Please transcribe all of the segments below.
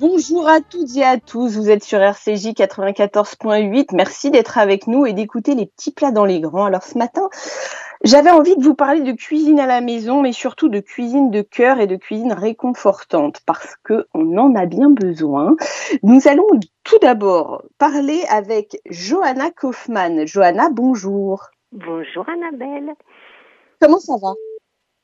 Bonjour à toutes et à tous, vous êtes sur RCJ 94.8. Merci d'être avec nous et d'écouter les petits plats dans les grands. Alors ce matin, j'avais envie de vous parler de cuisine à la maison, mais surtout de cuisine de cœur et de cuisine réconfortante, parce que on en a bien besoin. Nous allons tout d'abord parler avec Johanna Kaufmann. Johanna, bonjour. Bonjour Annabelle. Comment ça va?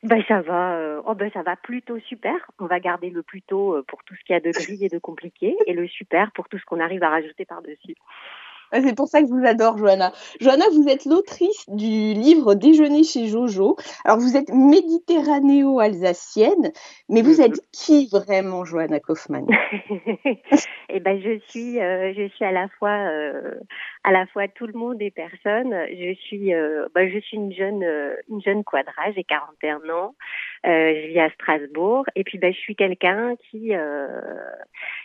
Ben, ça va, euh, oh ben ça va plutôt super. On va garder le plutôt euh, pour tout ce qu'il y a de gris et de compliqué, et le super pour tout ce qu'on arrive à rajouter par-dessus. C'est pour ça que je vous adore, Johanna. Johanna, vous êtes l'autrice du livre Déjeuner chez Jojo. Alors, vous êtes méditerranéo-alsacienne, mais vous êtes mm-hmm. qui vraiment, Johanna Kaufmann? Eh ben, je suis, euh, je suis à la fois, euh, à la fois tout le monde et personne. Je suis, euh, ben, je suis une jeune, une jeune quadra. J'ai 41 ans. Je vis à Strasbourg. Et puis, ben, je suis quelqu'un qui,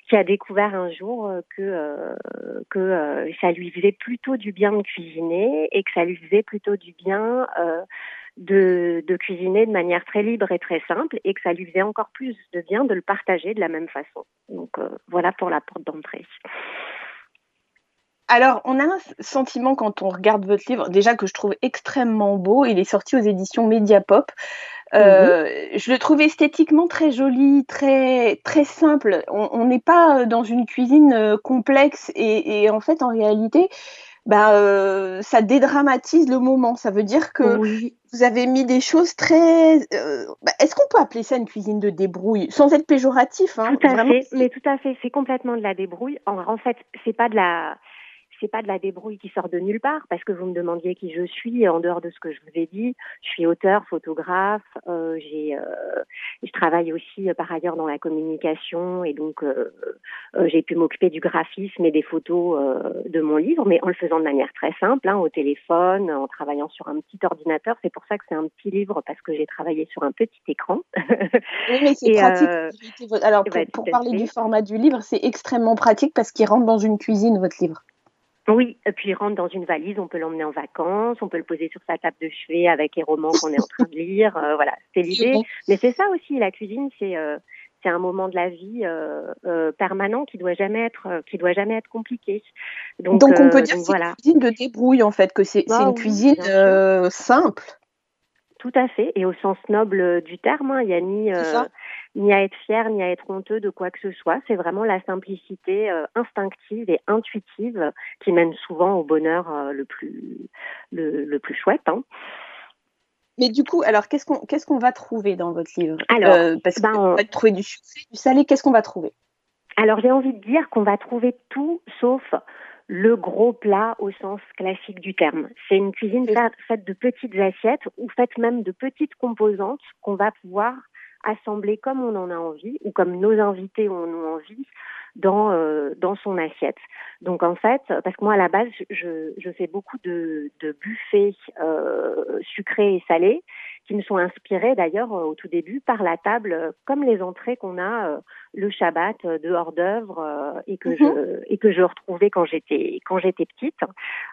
qui a découvert un jour que, que ça lui faisait plutôt du bien de cuisiner et que ça lui faisait plutôt du bien euh, de, cuisiner de manière très libre et très simple et que ça lui faisait encore plus de bien de le partager de la même façon. Donc euh, voilà pour la porte d'entrée. Alors, on a un sentiment quand on regarde votre livre, déjà que je trouve extrêmement beau. Il est sorti aux éditions Mediapop. Euh, mhm. Je le trouve esthétiquement très joli, très très simple. On n'est pas dans une cuisine euh, complexe et, en fait, en réalité, bah, euh, ça dédramatise le moment. Ça veut dire que vous avez mis des choses très. Bah, est-ce qu'on peut appeler ça une cuisine de débrouille, sans être péjoratif hein, Tout à fait, mais tout à fait. C'est complètement de la débrouille. En, en fait, c'est pas de la c'est pas de la débrouille qui sort de nulle part, parce que vous me demandiez qui je suis, en dehors de ce que je vous ai dit, je suis auteur, photographe, euh, j'ai, euh, je travaille aussi euh, par ailleurs dans la communication, et donc j'ai pu m'occuper du graphisme et des photos de mon livre, mais en le faisant de manière très simple, hein, au téléphone, en travaillant sur un petit ordinateur. C'est pour ça que c'est un petit livre, parce que j'ai travaillé sur un petit écran. oui, mais c'est pratique. Alors, pour, pour parler du format du livre, c'est extrêmement pratique parce qu'il rentre dans une cuisine, votre livre. Oui, et puis il rentre dans une valise, on peut l'emmener en vacances, on peut le poser sur sa table de chevet avec les romans qu'on est en train de lire. Euh, voilà, c'est l'idée. Mais c'est ça aussi, la cuisine, c'est euh, c'est un moment de la vie euh, permanent qui doit jamais être qui doit jamais être compliqué. Donc, on peut dire que c'est une cuisine de débrouille en fait, que c'est bah une cuisine simple. Tout à fait, et au sens noble du terme, hein, il y a ni à être fier, ni à être honteux de quoi que ce soit. C'est vraiment la simplicité euh, instinctive et intuitive qui mène souvent au bonheur euh, le, plus, le, plus chouette. Hein. Mais du coup, alors qu'est-ce qu'on qu'est-ce qu'on va trouver dans votre livre? Alors, euh, parce ben, qu'on va trouver du sucré, du salé. Qu'est-ce qu'on va trouver? Alors j'ai envie de dire qu'on va trouver tout sauf le gros plat au sens classique du terme. C'est une cuisine faite de petites assiettes ou faite même de petites composantes qu'on va pouvoir assembler comme on en a envie ou comme nos invités en ont envie dans euh, dans son assiette. Donc en fait, parce que moi à la base, je, je fais beaucoup de, de buffets euh, sucrés et salés qui me sont inspirés d'ailleurs euh, au tout début par la table, euh, comme les entrées qu'on a euh, le Shabbat de hors d'œuvre et que mhm. je et que je retrouvais quand j'étais quand j'étais petite.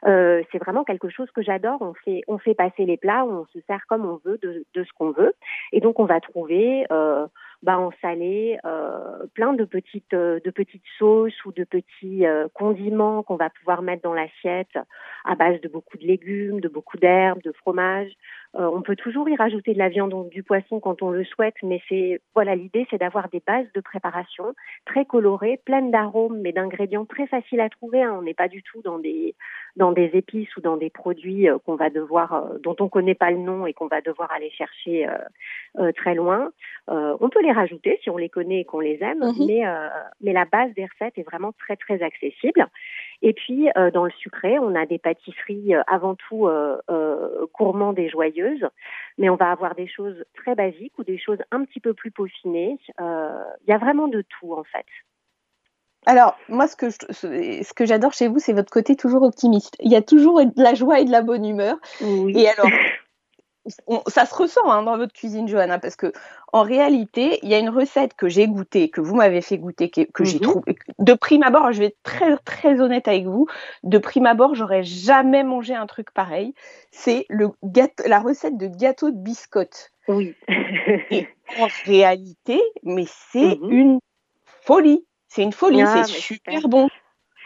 Euh, c'est vraiment quelque chose que j'adore. On fait on fait passer les plats, on se sert comme on veut de, de ce qu'on veut, et donc on va trouver euh, bah, en salé, euh, plein de petites euh, de petites sauces ou de petits euh, condiments qu'on va pouvoir mettre dans l'assiette à base de beaucoup de légumes, de beaucoup d'herbes, de fromage. Euh, on peut toujours y rajouter de la viande ou du poisson quand on le souhaite, mais c'est voilà l'idée, c'est d'avoir des bases de préparation très colorées, pleines d'arômes, mais d'ingrédients très faciles à trouver. Hein. On n'est pas du tout dans des dans des épices ou dans des produits qu'on va devoir, dont on connaît pas le nom et qu'on va devoir aller chercher très loin. on peut les rajouter si on les connaît et qu'on les aime, mhm. mais, euh, mais la base des recettes est vraiment très très accessible. Et puis euh, dans le sucré, on a des pâtisseries euh, avant tout gourmandes et joyeuses, mais on va avoir des choses très basiques ou des choses un petit peu plus peaufinées. Il y a vraiment de tout en fait. Alors, moi, ce que, ce que j'adore chez vous, c'est votre côté toujours optimiste. Il y a toujours de la joie et de la bonne humeur. Et alors, ça se ressent hein, dans votre cuisine, Johanna, parce que en réalité, il y a une recette que j'ai goûtée, que vous m'avez fait goûter, que, j'ai mhm. trouvé. De prime abord, je vais être très très honnête avec vous. De prime abord, j'aurais jamais mangé un truc pareil. C'est le la recette de gâteau de biscotte. Oui. Et en réalité, mais c'est mhm. une folie. C'est une folie, c'est super bon.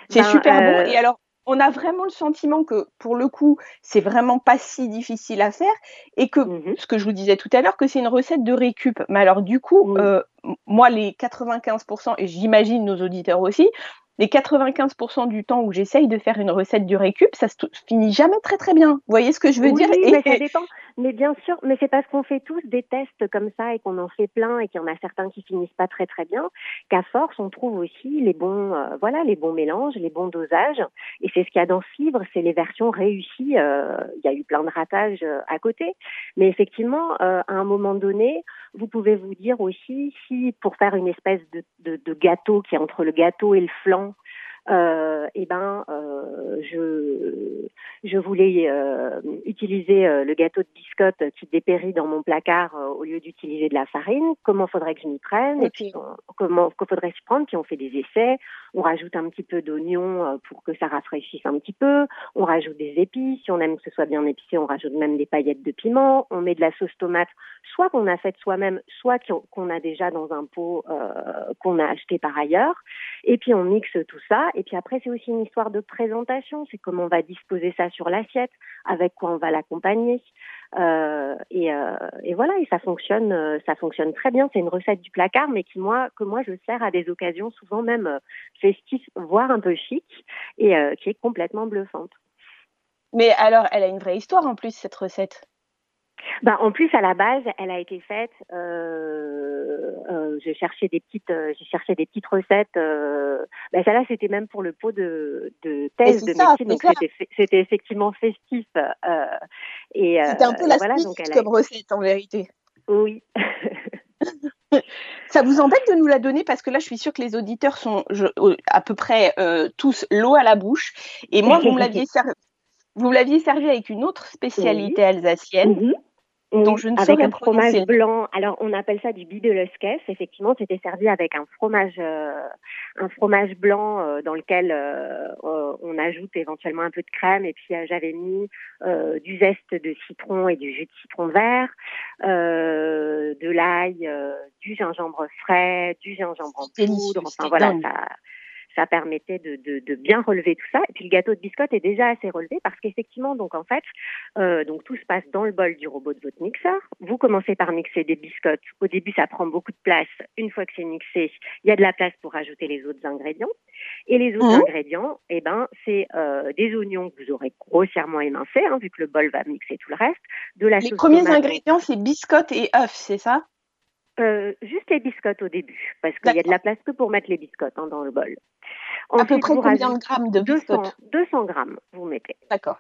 C'est ben, super bon. Euh, Et alors, on a vraiment le sentiment que pour le coup, c'est vraiment pas si difficile à faire et que mmh ce que je vous disais tout à l'heure, que c'est une recette de récup. Mais alors du coup, euh, moi les 95% et j'imagine nos auditeurs aussi, les 95% du temps où j'essaye de faire une recette du récup, ça se finit jamais très très bien. Vous voyez ce que je veux dire? mais ça dépend. Mais bien sûr, mais c'est parce qu'on fait tous des tests comme ça et qu'on en fait plein et qu'il y en a certains qui finissent pas très très bien, qu'à force on trouve aussi les bons, euh, voilà, les bons mélanges, les bons dosages. Et c'est ce qu'il y a dans ce livre, c'est les versions réussies. Euh, il y a eu plein de ratages euh, à côté, mais effectivement, à un moment donné, vous pouvez vous dire aussi si pour faire une espèce de, de, gâteau qui est entre le gâteau et le flan, euh, eh ben, euh, je, je voulais euh, utiliser euh, le gâteau de biscotte qui dépérit dans mon placard euh, au lieu d'utiliser de la farine. Comment faudrait que je m'y prenne? Et puis, comment faudrait-je prendre? Puis on fait des essais. On rajoute un petit peu d'oignon pour que ça rafraîchisse un petit peu. On rajoute des épices. Si on aime que ce soit bien épicé, on rajoute même des paillettes de piment. On met de la sauce tomate, soit qu'on a faite soi-même, soit qu'on a déjà dans un pot qu'on a acheté par ailleurs. Et puis on mixe tout ça et puis après, c'est aussi une histoire de présentation. C'est comment on va disposer ça sur l'assiette, avec quoi on va l'accompagner. Euh, et, euh, et, voilà, et ça fonctionne, euh, ça fonctionne très bien. C'est une recette du placard, mais qui moi, que moi je sers à des occasions souvent même festives, voire un peu chic, et qui est complètement bluffante. Mais alors, elle a une vraie histoire en plus cette recette. Bah, en plus, à la base, elle a été faite. Euh, euh, j'ai cherché des petites, euh, j'ai cherché des petites recettes. Bah, celle-là, c'était même pour le pot de, de thèse de médecine, donc c'était effectivement festif. Et c'était un peu la voilà, donc comme recette en vérité. Oui. Ça vous embête de nous la donner? Parce que là, je suis sûre que les auditeurs sont je, à peu près tous l'eau à la bouche. Et moi, vous me l'aviez servi, vous l'aviez servi avec une autre spécialité alsacienne. Mm-hmm je ne avec un fromage blanc. Alors, on appelle ça du bideleskes. Effectivement, c'était servi avec un fromage, euh, un fromage blanc euh, dans lequel euh, on ajoute éventuellement un peu de crème. Et puis, j'avais mis du zeste de citron et du jus de citron vert, de l'ail, du gingembre frais, du gingembre en poudre. Enfin, voilà, ça, ça permettait de, de, de, bien relever tout ça. Et puis le gâteau de biscotte est déjà assez relevé parce qu'effectivement, donc en fait, euh, donc tout se passe dans le bol du robot de votre mixeur. Vous commencez par mixer des biscottes. Au début, ça prend beaucoup de place. Une fois que c'est mixé, il y a de la place pour ajouter les autres ingrédients. Et les autres mmh. ingrédients, eh ben, c'est euh, des oignons que vous aurez grossièrement émincés, hein, vu que le bol va mixer tout le reste. De la les premiers ingrédients, c'est biscottes et œufs, c'est ça? Euh, juste les biscottes au début, parce qu'il y a de la place que pour mettre les biscottes hein, dans le bol. à peu près combien de grammes de biscottes? 200, grammes, vous mettez. D'accord.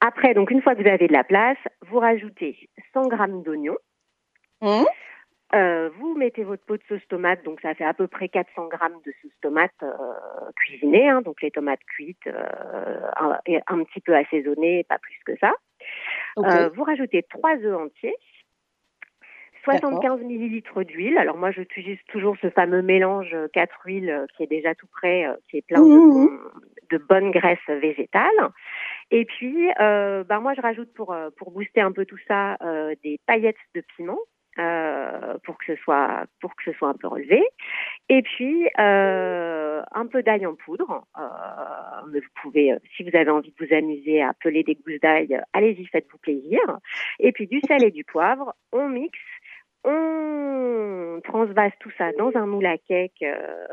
Après, donc une fois que vous avez de la place, vous rajoutez 100 grammes d'oignons. Mmh. Euh, vous mettez votre pot de sauce tomate, donc ça fait à peu près 400 grammes de sauce tomate euh, cuisinée, hein, donc les tomates cuites, euh, un, un, petit peu assaisonnées, pas plus que ça. Okay. vous rajoutez trois œufs entiers. 75 millilitres d'huile. Alors moi, j'utilise toujours ce fameux mélange euh, quatre huiles euh, qui est déjà tout prêt, euh, qui est plein mmh, de, de, bonnes graisses végétales. Et puis, euh, ben moi, je rajoute pour pour booster un peu tout ça euh, des paillettes de piment. Euh, pour que ce soit pour que ce soit un peu relevé et puis un peu d'ail en poudre mais vous pouvez si vous avez envie de vous amuser à peler des gousses d'ail allez-y faites-vous plaisir et puis du sel et du poivre on mixe on transvase tout ça dans un moule à cake euh,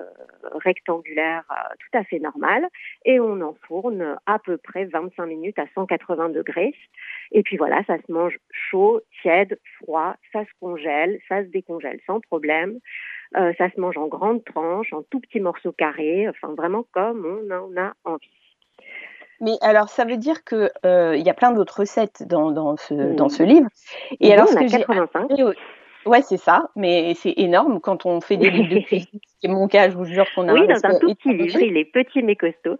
rectangulaire euh, tout à fait normal et on enfourne à peu près 25 minutes à 180 degrés. Et puis voilà, ça se mange chaud, tiède, froid, ça se congèle, ça se décongèle sans problème. Euh, ça se mange en grandes tranches, en tout petits morceaux carrés, enfin vraiment comme on en a envie. Mais alors, ça veut dire que euh, il y a plein d'autres recettes dans, dans, ce, dans ce livre. Et, alors, ce que j'ai Ouais, c'est ça, mais c'est énorme quand on fait des livres de physique, c'est mon cas, je vous jure qu'on a Oui, dans un tout petit livre, il est petit mais costaud.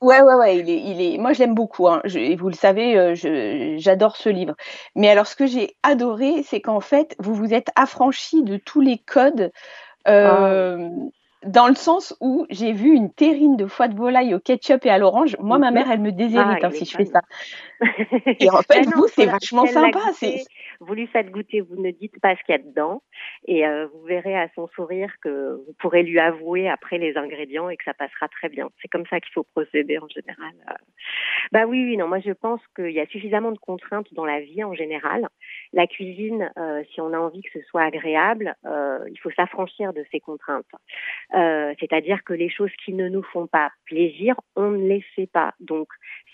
Ouais, ouais, ouais, il est, il est... moi je l'aime beaucoup, hein. je, vous le savez, euh, j'adore ce livre. Mais alors ce que j'ai adoré, c'est qu'en fait, vous vous êtes affranchi de tous les codes. Euh, ah dans le sens où j'ai vu une terrine de foie de volaille au ketchup et à l'orange. Moi, ma mère, elle me déshérite ah, hein, si je fais ça. Et en fait, vous, c'est vachement sympa. Vous lui faites goûter, vous ne dites pas ce qu'il y a dedans, et euh, vous verrez à son sourire que vous pourrez lui avouer après les ingrédients et que ça passera très bien. C'est comme ça qu'il faut procéder en général. Bah oui, oui, non, moi je pense qu'il y a suffisamment de contraintes dans la vie en général. La cuisine, euh, si on a envie que ce soit agréable, euh, il faut s'affranchir de ces contraintes. Euh, c'est-à-dire que les choses qui ne nous font pas plaisir, on ne les fait pas. Donc,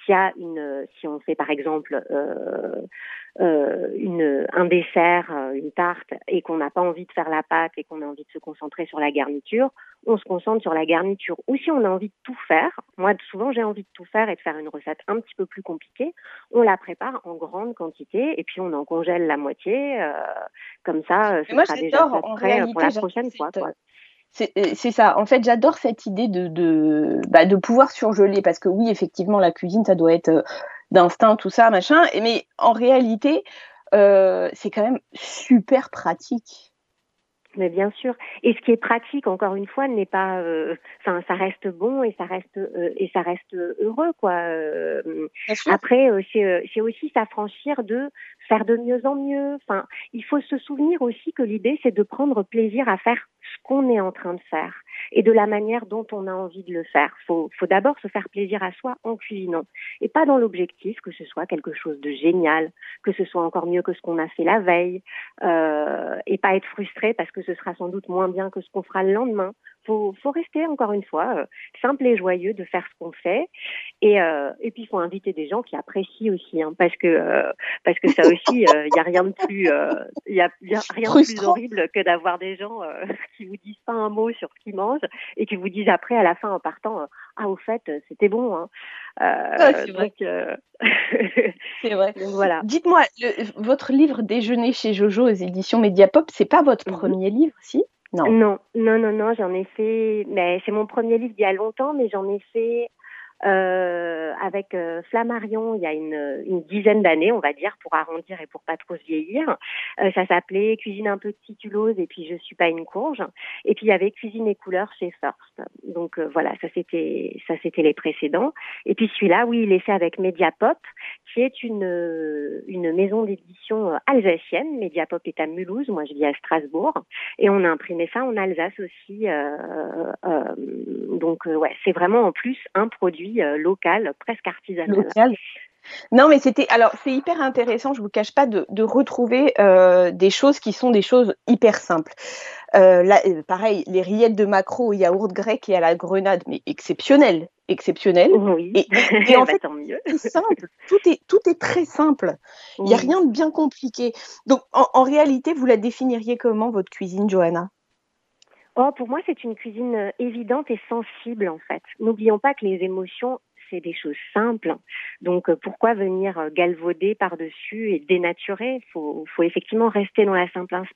s'il y a une, si on fait par exemple euh, une, un dessert, euh, une tarte, et qu'on n'a pas envie de faire la pâte et qu'on a envie de se concentrer sur la garniture, on se concentre sur la garniture. Ou si on a envie de tout faire, moi souvent j'ai envie de tout faire et de faire une recette un petit peu plus compliquée, on la prépare en grande quantité et puis on en congèle la moitié, euh, comme ça, ce sera déjà prêt pour la prochaine fois. Quoi. C'est ça. En fait, j'adore cette idée de, de, bah, de pouvoir surgeler parce que oui, effectivement, la cuisine, ça doit être d'instinct, tout ça, machin. Mais en réalité, euh, c'est quand même super pratique. Mais bien sûr. Et ce qui est pratique, encore une fois, n'est pas. Euh, enfin, ça reste bon et ça reste euh, et ça reste heureux, quoi. après, c'est aussi s'affranchir de faire de mieux en mieux. Enfin, il faut se souvenir aussi que l'idée, c'est de prendre plaisir à faire ce qu'on est en train de faire et de la manière dont on a envie de le faire. Il faut, faut d'abord se faire plaisir à soi en cuisinant et pas dans l'objectif que ce soit quelque chose de génial, que ce soit encore mieux que ce qu'on a fait la veille euh, et pas être frustré parce que ce sera sans doute moins bien que ce qu'on fera le lendemain faut, faut rester encore une fois euh, simple et joyeux de faire ce qu'on fait et euh, et puis il faut inviter des gens qui apprécient aussi hein, parce que euh, parce que ça aussi il y a rien de plus il y a, rien de plus horrible que d'avoir des gens qui vous disent pas un mot sur ce qu'ils mangent et qui vous disent après à la fin en partant ah au fait c'était bon hein. Ah, c'est vrai. c'est vrai. voilà. Dites-moi, votre livre Déjeuner chez Jojo aux éditions Mediapop, c'est pas votre mhm. premier livre, si? Non. Non, non, non, j'en ai fait. Mais c'est mon premier livre il y a longtemps, mais j'en ai fait euh, avec euh, Flammarion il y a une, une dizaine d'années, on va dire, pour arrondir et pour pas trop se vieillir. Euh, ça s'appelait Cuisine un peu tituleuse et puis Je suis pas une courge. Et puis il y avait Cuisine et couleurs chez First. Donc euh, voilà, ça c'était ça c'était les précédents. Et puis celui-là, oui, il est fait avec Mediapop, qui est une une maison d'édition alsacienne. Mediapop est à Mulhouse, moi je vis à Strasbourg, et on a imprimé ça en Alsace aussi. donc ouais, c'est vraiment en plus un produit euh, local, presque artisanal. Non, mais c'était alors c'est hyper intéressant. Je vous cache pas de, retrouver euh, des choses qui sont des choses hyper simples. Euh, là, pareil, les rillettes de maquereau au yaourt grec et à la grenade, mais exceptionnel, exceptionnel. Oui. Et, en fait, c'est simple. Tout est tout est très simple. Il n'y a rien de bien compliqué. Donc, en, en réalité, vous la définiriez comment votre cuisine, Johanna? Oh, pour moi, c'est une cuisine euh, évidente et sensible, en fait. N'oublions pas que les émotions, c'est des choses simples. Donc, euh, pourquoi venir euh, galvauder par-dessus et dénaturer? Il faut, faut, effectivement rester dans la,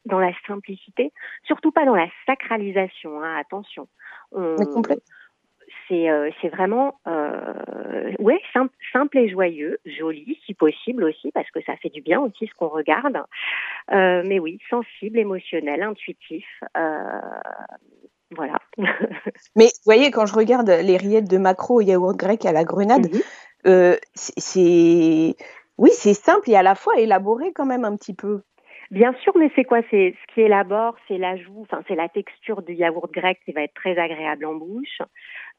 dans la simplicité, surtout pas dans la sacralisation. Hein, attention. On, c'est euh, c'est vraiment euh, ouais simple, simple et joyeux, joli si possible aussi parce que ça fait du bien aussi ce qu'on regarde. Euh, mais oui, sensible, émotionnel, intuitif. Voilà. mais vous voyez, quand je regarde les rillettes de macro au yaourt grec à la grenade, mhm. c'est oui, c'est simple et à la fois élaboré quand même un petit peu. Bien sûr, mais c'est quoi? C'est ce qui élabore, c'est l'ajout, enfin c'est la texture du yaourt grec qui va être très agréable en bouche.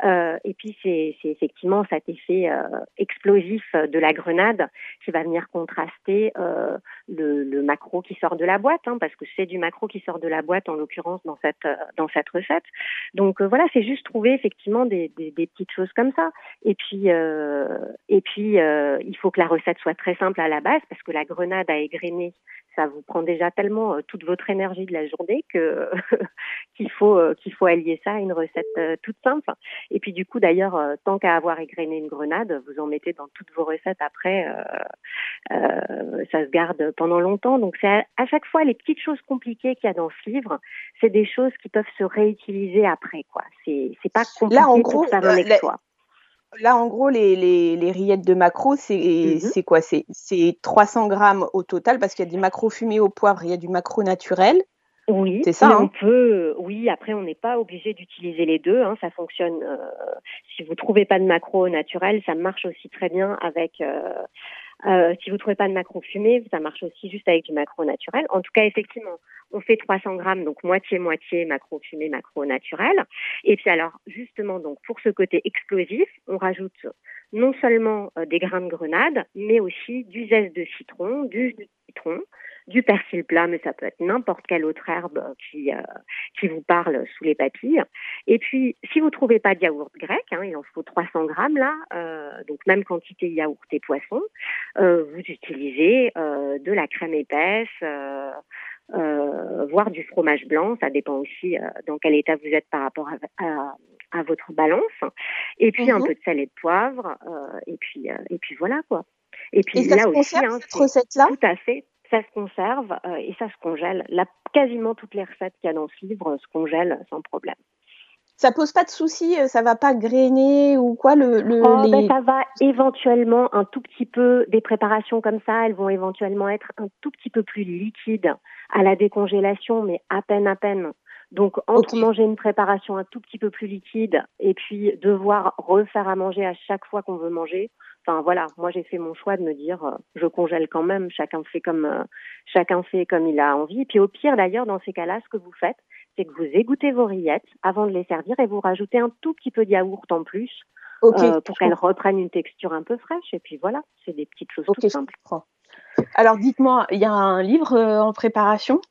Euh, et puis c'est effectivement cet effet euh, explosif de la grenade qui va venir contraster euh, le, le, macro qui sort de la boîte, hein, parce que c'est du macro qui sort de la boîte en l'occurrence dans cette dans cette recette. Donc euh, voilà, c'est juste trouver effectivement des, des, des, petites choses comme ça. Et puis euh, et puis il faut que la recette soit très simple à la base parce que la grenade à égrener, ça vous prend déjà tellement toute votre énergie de la journée que qu'il faut qu'il faut allier ça à une recette toute simple. Et puis du coup, d'ailleurs, euh, tant qu'à avoir égrené une grenade, vous en mettez dans toutes vos recettes après. Euh, euh, ça se garde pendant longtemps. Donc c'est à, chaque fois les petites choses compliquées qu'il y a dans ce livre, c'est des choses qui peuvent se réutiliser après. quoi. C'est c'est pas compliqué Là, en gros, ça Là, en gros, les, les, les rillettes de macro, c'est mm quoi? C'est 300 grammes au total parce qu'il y a du macro fumé au poivre, il y a du macro naturel. Oui, c'est ça. On hein? peut, oui. Après, on n'est pas obligé d'utiliser les deux. Hein, ça fonctionne. Euh, si vous trouvez pas de macro naturel, ça marche aussi très bien avec euh, Euh, si vous trouvez pas de macro fumé, ça marche aussi juste avec du macro naturel. En tout cas, effectivement, on fait 300 grammes, donc moitié-moitié macro fumé, macro naturel. Et puis alors, justement, donc pour ce côté explosif, on rajoute non seulement euh, des grains de grenade, mais aussi du zeste de citron, du jus de citron, du persil plat, mais ça peut être n'importe quelle autre herbe qui, euh, qui vous parle sous les papilles. Et puis, si vous trouvez pas de yaourt grec, hein, il en faut 300 grammes là, euh, donc même quantité yaourt et poisson, euh, vous utilisez euh, de la crème épaisse, euh, euh, voire du fromage blanc, ça dépend aussi dans quel état vous êtes par rapport à, à, à votre balance. Et puis un mhm. peu de sel et de poivre, et puis et puis voilà quoi. Et puis là aussi, hein, cette recette-là? Tout à fait, ça se conserve euh, et ça se congèle. La, quasiment toutes les recettes qu'il y a dans ce livre se congèlent sans problème. Ça pose pas de soucis, euh, ça va pas grainer ou quoi le, le oh, ben, ça va éventuellement un tout petit peu des préparations comme ça, elles vont éventuellement être un tout petit peu plus liquides à la décongélation, mais à peine à peine. Donc entre manger une préparation un tout petit peu plus liquide et puis devoir refaire à manger à chaque fois qu'on veut manger, Enfin voilà, moi j'ai fait mon choix de me dire euh, je congèle quand même, chacun fait comme euh, chacun fait comme il a envie. Et puis au pire d'ailleurs dans ces cas-là, ce que vous faites, c'est que vous égouttez vos rillettes avant de les servir et vous rajoutez un tout petit peu de yaourt en plus euh, pour qu'elles reprennent une texture un peu fraîche. Et puis voilà, c'est des petites choses toutes simples. Alors dites-moi, il y a un livre en préparation?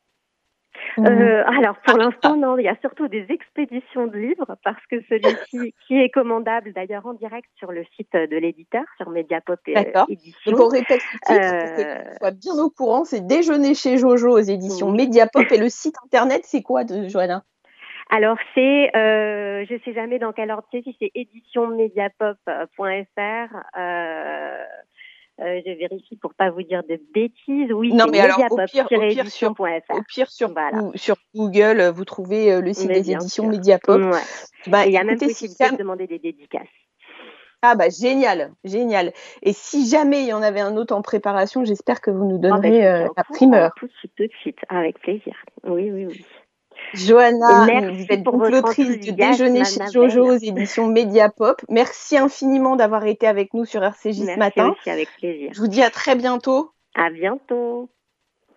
Mmh. Euh, alors pour l'instant non, il y a surtout des expéditions de livres parce que celui-ci qui est commandable d'ailleurs en direct sur le site de l'éditeur sur Mediapop et Éditions. Donc on répète le titre pour euh, sois bien au courant, c'est Déjeuner chez Jojo aux éditions Mediapop et le site internet c'est quoi de Joanna alors c'est, euh, je sais jamais dans quel ordre c'est, si c'est éditionmediapop.fr. Euh, euh, je vérifie pour pas vous dire de bêtises. Oui, non, mais alors au pire, au pire, sur, au pire sur, sur Google, euh, vous trouvez euh, le site des éditions Mediapop. Ouais. Bah, il y a même possibilité de demander des dédicaces. Ah bah génial, génial. Et si jamais il y en avait un autre en préparation, j'espère que vous nous ah, bah, donnerez euh, la primeur. Tout de suite, tout de suite, avec plaisir. Oui, oui, oui. Johanna, vous êtes l'autrice de Déjeuner chez Jojo aux éditions Mediapop. Merci infiniment d'avoir été avec nous sur RCJ ce matin. Aussi, avec plaisir. Je vous dis à très bientôt. À bientôt.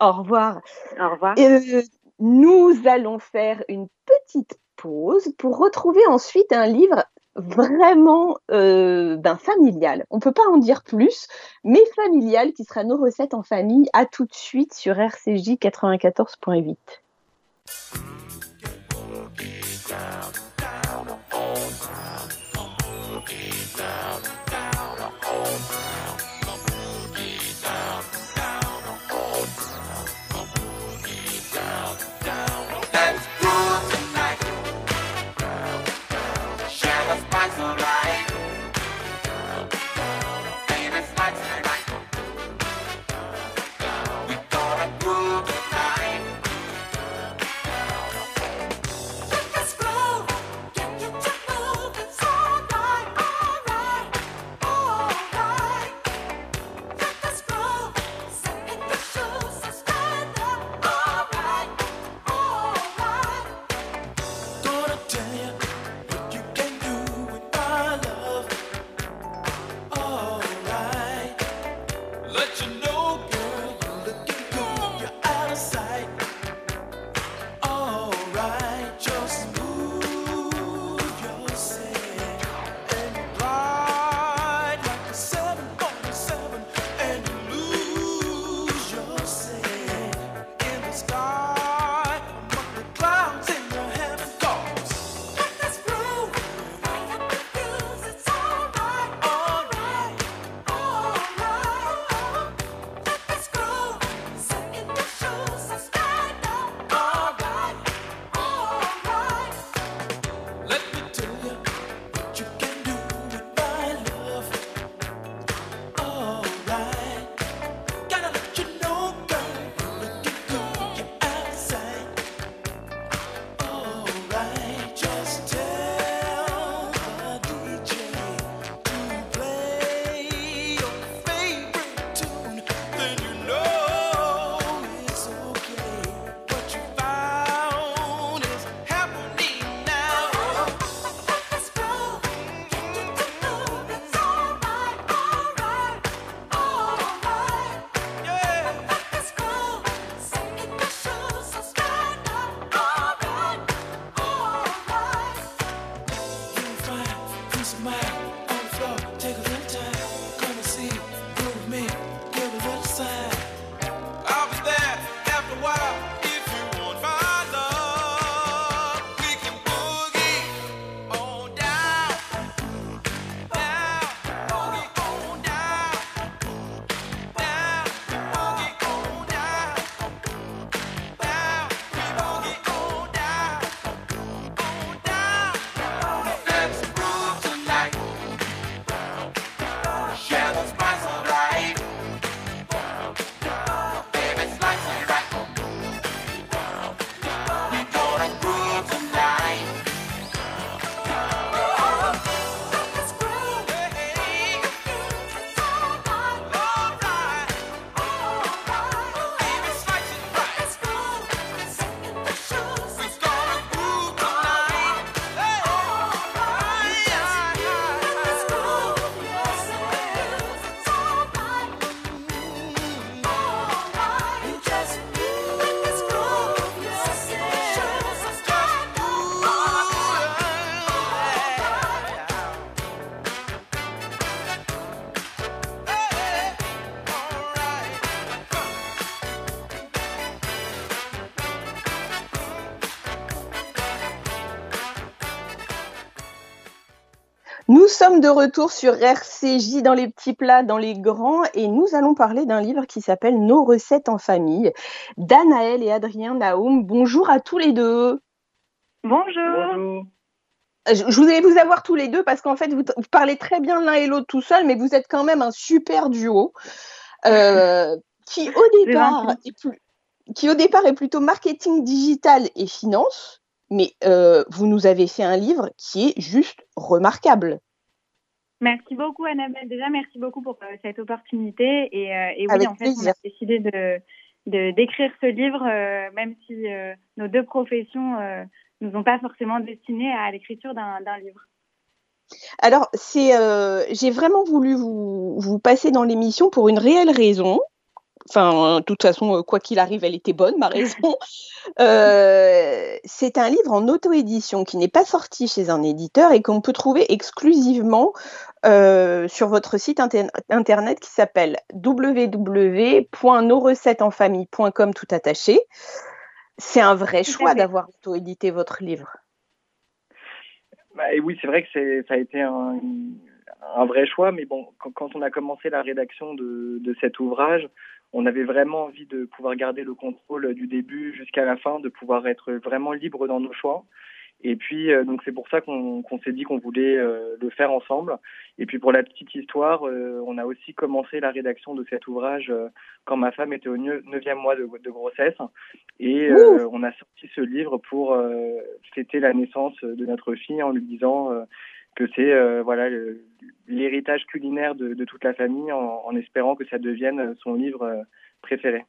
Au revoir. Au revoir. Euh, nous allons faire une petite pause pour retrouver ensuite un livre vraiment euh, ben, familial. On peut pas en dire plus, mais familial qui sera nos recettes en famille. À tout de suite sur RCJ 94.8. Thank you. De retour sur RCJ dans les petits plats, dans les grands, et nous allons parler d'un livre qui s'appelle Nos recettes en famille, d'Anaël et Adrien Naoum. Bonjour à tous les deux. Bonjour. Je voulais vous avoir tous les deux parce qu'en fait, vous, parlez très bien l'un et l'autre tout seul, mais vous êtes quand même un super duo euh, qui, au départ, qui au départ est plutôt marketing digital et finance mais euh, vous nous avez fait un livre qui est juste remarquable. Merci beaucoup Annabelle. Déjà, merci beaucoup pour euh, cette opportunité. Et, euh, et oui, en fait, on a décidé de d'écrire ce livre, même si nos deux professions ne nous ont pas forcément destinés à l'écriture d'un livre. Alors, c'est, j'ai vraiment voulu vous, vous passer dans l'émission pour une réelle raison. Enfin, de toute façon, euh, quoi qu'il arrive, elle était bonne, ma raison. Euh, c'est un livre en auto-édition qui n'est pas sorti chez un éditeur et qu'on peut trouver exclusivement euh, sur votre site internet qui s'appelle www.nosrecettesenfamille.com tout attaché. C'est un vrai choix d'avoir auto-édité votre livre. Bah, et oui, c'est vrai que ça a été un, vrai choix, mais bon, quand, on a commencé la rédaction de cet ouvrage, on avait vraiment envie de pouvoir garder le contrôle du début jusqu'à la fin, de pouvoir être vraiment libre dans nos choix. Et puis, euh, donc c'est pour ça qu'on s'est dit qu'on voulait euh, le faire ensemble. Et puis, pour la petite histoire, euh, on a aussi commencé la rédaction de cet ouvrage quand ma femme était au neuvième mois de, de, grossesse. Et on a sorti ce livre pour fêter la naissance de notre fille en lui disant que c'est euh, voilà l'héritage culinaire de, toute la famille en, espérant que ça devienne son livre euh, préféré.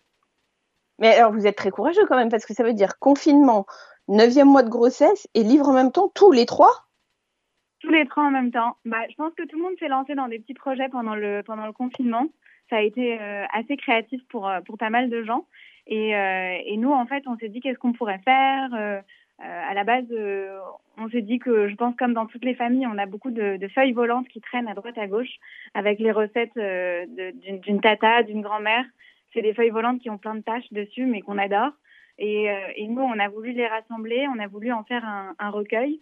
Mais alors vous êtes très courageux quand même parce que ça veut dire confinement, neuvième mois de grossesse et livre en même temps tous les trois? Tous les trois en même temps. Bah, je pense que tout le monde s'est lancé dans des petits projets pendant le, pendant le confinement. Ça a été euh, assez créatif pour, pour pas mal de gens. Et, et nous, en fait, on s'est dit qu'est-ce qu'on pourrait faire? Euh, à la base, euh, on s'est dit que, je pense comme dans toutes les familles, on a beaucoup de, feuilles volantes qui traînent à droite à gauche avec les recettes euh, d'une tata, d'une grand-mère. C'est des feuilles volantes qui ont plein de taches dessus, mais qu'on adore. Et, nous, on a voulu les rassembler, on a voulu en faire un, recueil.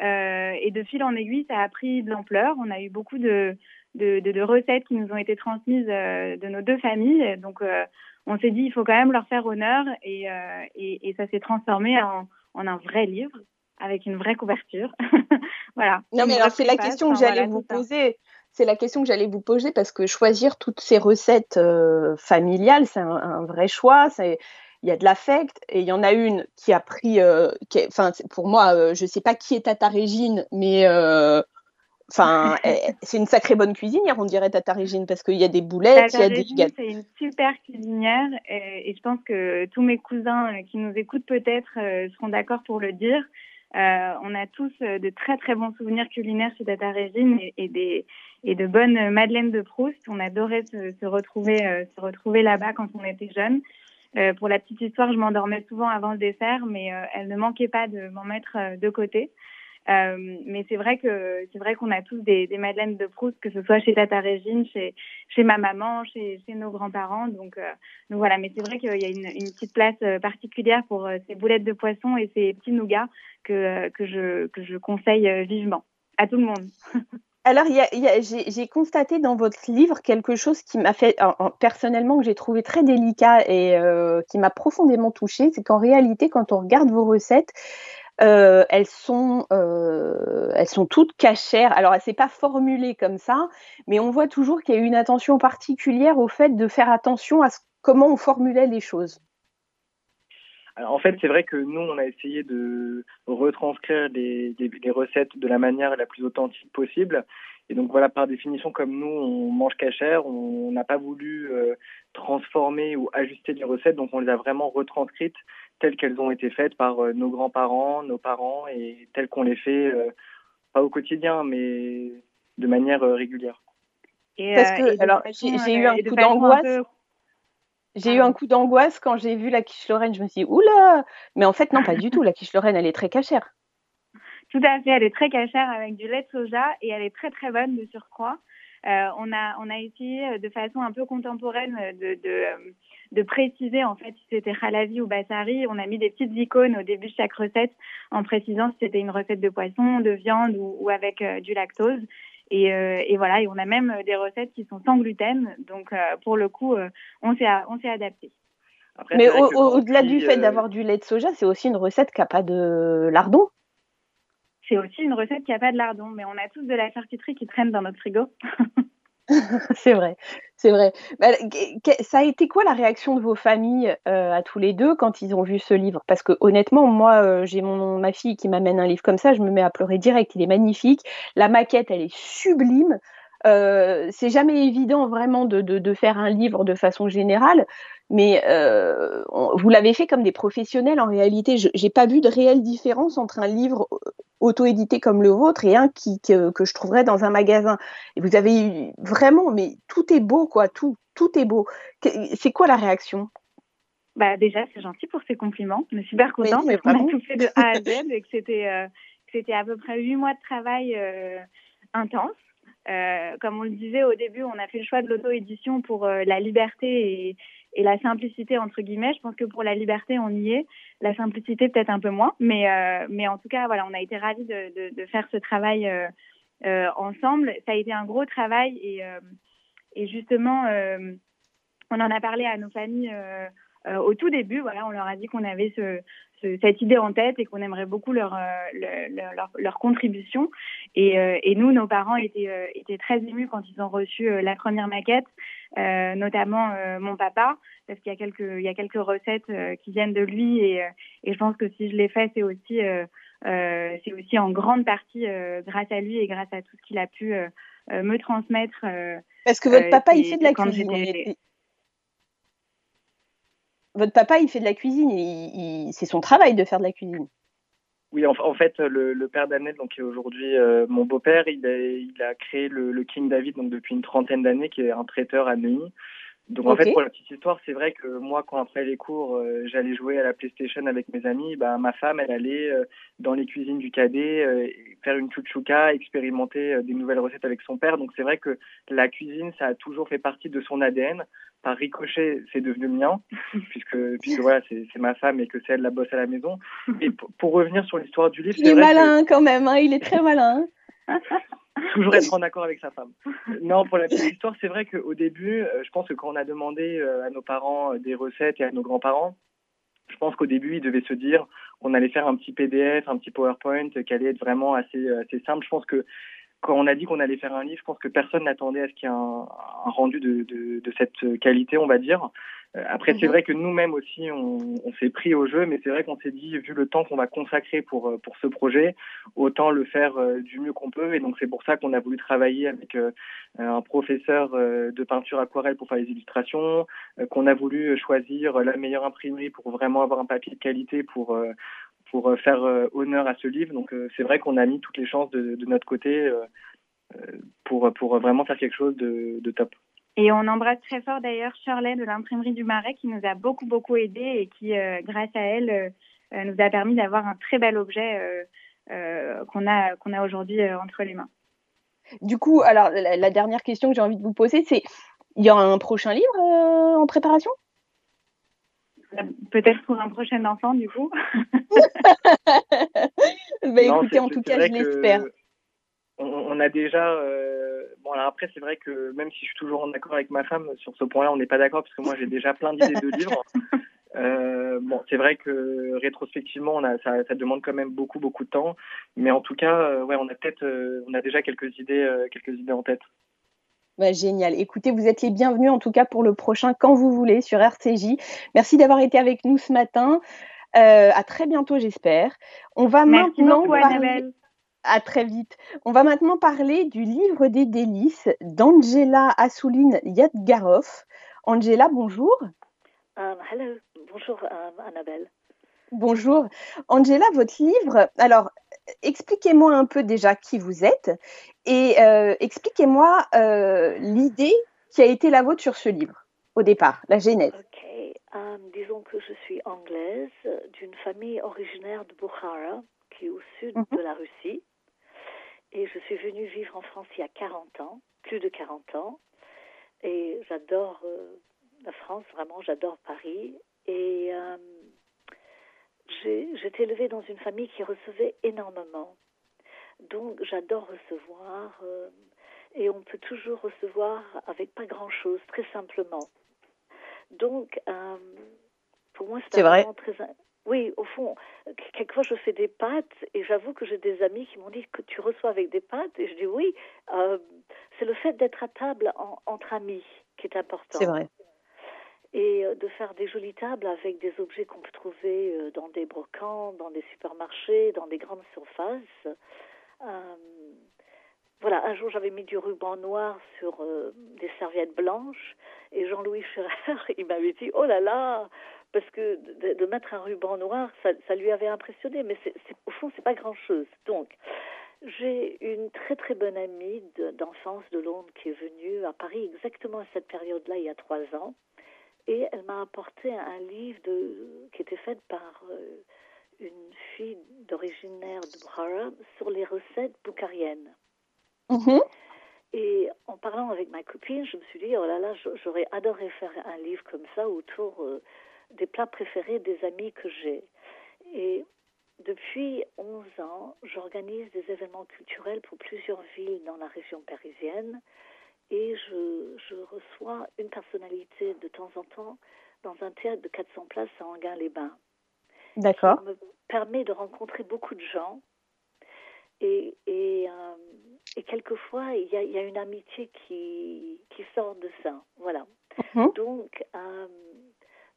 et de fil en aiguille, ça a pris de l'ampleur. On a eu beaucoup de, recettes qui nous ont été transmises de nos deux familles. Donc, on s'est dit, il faut quand même leur faire honneur. et ça s'est transformé en un vrai livre avec une vraie couverture. voilà. Non, mais alors c'est la question que j'allais vous poser. C'est la question que j'allais vous poser parce que choisir toutes ces recettes euh, familiales, c'est un, vrai choix. Il y a de l'affect et il y en a une qui a pris, euh, enfin pour moi, euh, je sais pas qui est Tata Régine, mais Enfin, c'est une sacrée bonne cuisinière, on dirait Tata Régine, parce qu'il y a des boulettes, il y a des. C'est une super cuisinière et, je pense que tous mes cousins qui nous écoutent peut-être euh, seront d'accord pour le dire. Euh, on a tous de très très bons souvenirs culinaires chez Tata Régine et, des, et de bonnes madeleines de Proust. On adorait se, se retrouver, se retrouver là-bas quand on était jeunes. pour la petite histoire, je m'endormais souvent avant le dessert, mais elle ne manquait pas de m'en mettre de côté. Euh, mais c'est vrai que c'est vrai qu'on a tous des, madeleines de Proust, que ce soit chez Tata Régine, chez chez ma maman, chez chez nos grands-parents. Donc, euh, donc voilà. Mais c'est vrai qu'il y a une, petite place euh, particulière pour ces boulettes de poisson et ces petits nougats que que je que je conseille vivement à tout le monde. Alors, j'ai constaté dans votre livre quelque chose qui m'a fait, personnellement, que j'ai trouvé très délicat et qui m'a profondément touchée, c'est qu'en réalité, quand on regarde vos recettes, euh, elles sont, euh, elles sont toutes cachères. Alors, c'est pas formulé comme ça, mais on voit toujours qu'il y a eu une attention particulière au fait de faire attention à comment on formulait les choses. En fait, c'est vrai que nous, on a essayé de retranscrire les, les, recettes de la manière la plus authentique possible. Et donc voilà, par définition, comme nous, on mange cachère, on n'a pas voulu euh, transformer ou ajuster les recettes, donc on les a vraiment retranscrites telles qu'elles ont été faites par euh, nos grands-parents, nos parents, et telles qu'on les fait, euh, pas au quotidien, mais de manière régulière. Et, Parce que, alors, j'ai eu un coup d'angoisse. J'ai eu un coup d'angoisse quand j'ai vu la quiche Lorraine. Je me suis dit, oula Mais en fait, non, pas du tout. La quiche Lorraine, elle est très cachère. Tout à fait, elle est très cachère avec du lait de soja et elle est très très bonne de surcroît. Euh, on, a, on a essayé euh, de façon un peu contemporaine euh, de, de, de préciser en fait si c'était halavi ou bassari. On a mis des petites icônes au début de chaque recette en précisant si c'était une recette de poisson, de viande ou, ou avec du lactose. Et, euh, et, voilà, et on a même des recettes qui sont sans gluten. Donc, euh, pour le coup, euh, on s'est on s'est adapté. Mais au-delà du fait d'avoir du lait de soja, c'est aussi une recette qui n'a pas de lardon. C'est aussi une recette qui n'a pas de lardon, mais on a tous de la charcuterie qui traîne dans notre frigo. c'est vrai, c'est vrai. Bah, ça a été quoi la réaction de vos familles euh, à tous les deux quand ils ont vu ce livre? Parce que honnêtement, moi, euh, j'ai ma fille qui m'amène un livre comme ça, je me mets à pleurer direct. Il est magnifique, la maquette, elle est sublime. Euh, c'est jamais évident vraiment de, de, de, faire un livre de façon générale, mais euh, vous l'avez fait comme des professionnels. En réalité, je n'ai pas vu de réelle différence entre un livre euh, auto-édité comme le vôtre et un qui, que, que, je trouverais dans un magasin. Et vous avez eu vraiment, mais tout est beau, quoi, tout, tout est beau. C'est quoi la réaction? Bah déjà, c'est gentil pour ces compliments. Je suis super contente mais, a tout fait de A à Z et que c'était euh, à peu près huit mois de travail intense. Euh, comme on le disait au début, on a fait le choix de l'auto-édition pour euh, la liberté et, et, la simplicité entre guillemets. Je pense que pour la liberté, on y est. La simplicité, peut-être un peu moins, mais euh, mais en tout cas, voilà, on a été ravis de, de, de faire ce travail euh, euh, ensemble. Ça a été un gros travail et et justement, on en a parlé à nos familles. au tout début, voilà, on leur a dit qu'on avait ce, cette idée en tête et qu'on aimerait beaucoup leur, euh, leur, leur, contribution. Et, euh, et, nous, nos parents étaient, euh, étaient très émus quand ils ont reçu la première maquette, notamment mon papa, parce qu'il y a quelques, il y a quelques recettes qui viennent de lui et, et je pense que si je l'ai fait, c'est aussi, c'est aussi en grande partie grâce à lui et grâce à tout ce qu'il a pu me transmettre. Parce que votre papa, il fait de la cuisine votre papa, il fait de la cuisine, c'est son travail de faire de la cuisine. Oui, en, fait, le, père d'Annette, qui est aujourd'hui euh, mon beau-père, il a, créé le, King David depuis une trentaine d'années, qui est un traiteur à Neuilly. Donc en fait, pour la petite histoire, c'est vrai que moi, quand après les cours, euh, j'allais jouer à la PlayStation avec mes amis, bah, ma femme, elle allait euh, dans les cuisines du cadet faire une chouchouka, expérimenter des nouvelles recettes avec son père. Donc c'est vrai que la cuisine, ça a toujours fait partie de son ADN par ricochet, c'est devenu mien, puisque, puisque voilà, c'est ma femme et que c'est elle la bosse à la maison. Et pour, revenir sur l'histoire du livre, il est malin quand même, hein, il est très malin. Toujours être en accord avec sa femme. Non, pour la petite histoire, c'est vrai qu'au début, euh, je pense que quand on a demandé euh, à nos parents euh, des recettes et à nos grands-parents, je pense qu'au début, ils devaient se dire qu'on allait faire un petit PDF, un petit PowerPoint qui allait être vraiment assez, assez simple. Je pense que quand on a dit qu'on allait faire un livre, je pense que personne n'attendait à ce qu'il y ait un, rendu de, de, cette qualité, on va dire. Euh, après, c'est mhm. vrai que nous-mêmes aussi, on, s'est pris au jeu, mais c'est vrai qu'on s'est dit, vu le temps qu'on va consacrer pour, euh, pour ce projet, autant le faire euh, du mieux qu'on peut. Et donc, c'est pour ça qu'on a voulu travailler avec un professeur de peinture aquarelle pour faire les illustrations, qu'on a voulu choisir la meilleure imprimerie pour vraiment avoir un papier de qualité pour pour euh, faire euh, honneur à ce livre. Donc euh, c'est vrai qu'on a mis toutes les chances de, notre côté pour, pour vraiment faire quelque chose de, de top. Et on embrasse très fort d'ailleurs Shirley de l'imprimerie du Marais qui nous a beaucoup beaucoup aidé et qui, grâce à elle, nous a permis d'avoir un très bel objet qu'on a, qu'on a aujourd'hui entre les mains. Du coup, alors la, dernière question que j'ai envie de vous poser, c'est il y aura un prochain livre en préparation? Peut-être pour un prochain enfant, du coup. bah, écoutez, en tout cas, je l'espère. On, a déjà. Euh, bon, alors après, c'est vrai que même si je suis toujours en accord avec ma femme, sur ce point-là, on n'est pas d'accord parce que moi, j'ai déjà plein d'idées de livres. Euh, bon, c'est vrai que rétrospectivement, on a, ça, ça, demande quand même beaucoup, beaucoup de temps. Mais en tout cas, euh, ouais, on a peut-être, on a déjà quelques idées, quelques idées en tête. Bah, génial. Écoutez, vous êtes les bienvenus en tout cas pour le prochain quand vous voulez sur RCJ. Merci d'avoir été avec nous ce matin. Euh, à très bientôt, j'espère. On va maintenant parler... À très vite. On va maintenant parler du livre des délices d'Angela Assouline Yadgarov. Angela, bonjour. Um, hello. Bonjour, um, Annabelle. Bonjour. Angela, votre livre, alors expliquez-moi un peu déjà qui vous êtes et euh, expliquez-moi euh, l'idée qui a été la vôtre sur ce livre au départ, la genèse. Ok, euh, disons que je suis anglaise d'une famille originaire de Bukhara, qui est au sud mhm. de la Russie. Et je suis venue vivre en France il y a 40 ans, plus de 40 ans. Et j'adore la France, vraiment, j'adore Paris. Et j'étais élevée dans une famille qui recevait énormément. Donc j'adore recevoir euh, et on peut toujours recevoir avec pas grand-chose, très simplement. Donc euh, pour moi c'est vraiment très... Oui, au fond, quelquefois je fais des pâtes et j'avoue que j'ai des amis qui m'ont dit que tu reçois avec des pâtes et je dis oui, euh, c'est le fait d'être à table entre amis qui est important. C'est vrai et euh, de faire des jolies tables avec des objets qu'on peut trouver euh, dans des brocants, dans des supermarchés, dans des grandes surfaces. Euh, voilà, un jour j'avais mis du ruban noir sur des serviettes blanches et Jean-Louis Ferrer, il m'avait dit oh là là, parce que de, mettre un ruban noir, ça, lui avait impressionné, mais au fond c'est pas grand chose. Donc j'ai une très très bonne amie d'enfance de Londres qui est venue à Paris exactement à cette période-là, il y a trois ans et elle m'a apporté un livre de, qui était fait par euh, une fille d'originaire de sur les recettes boukhariennes. Mm-hmm. Et en parlant avec ma copine, je me suis dit, oh là là, j'aurais adoré faire un livre comme ça autour euh, des plats préférés des amis que j'ai. Et depuis 11 ans, j'organise des événements culturels pour plusieurs villes dans la région parisienne et je, je, reçois une personnalité de temps en temps dans un théâtre de 400 places à Anguin-les-Bains. D'accord. Ça me permet de rencontrer beaucoup de gens et, et, euh, et quelquefois il y, a, il y, a, une amitié qui, qui sort de ça. Voilà. Mhm. Donc, euh,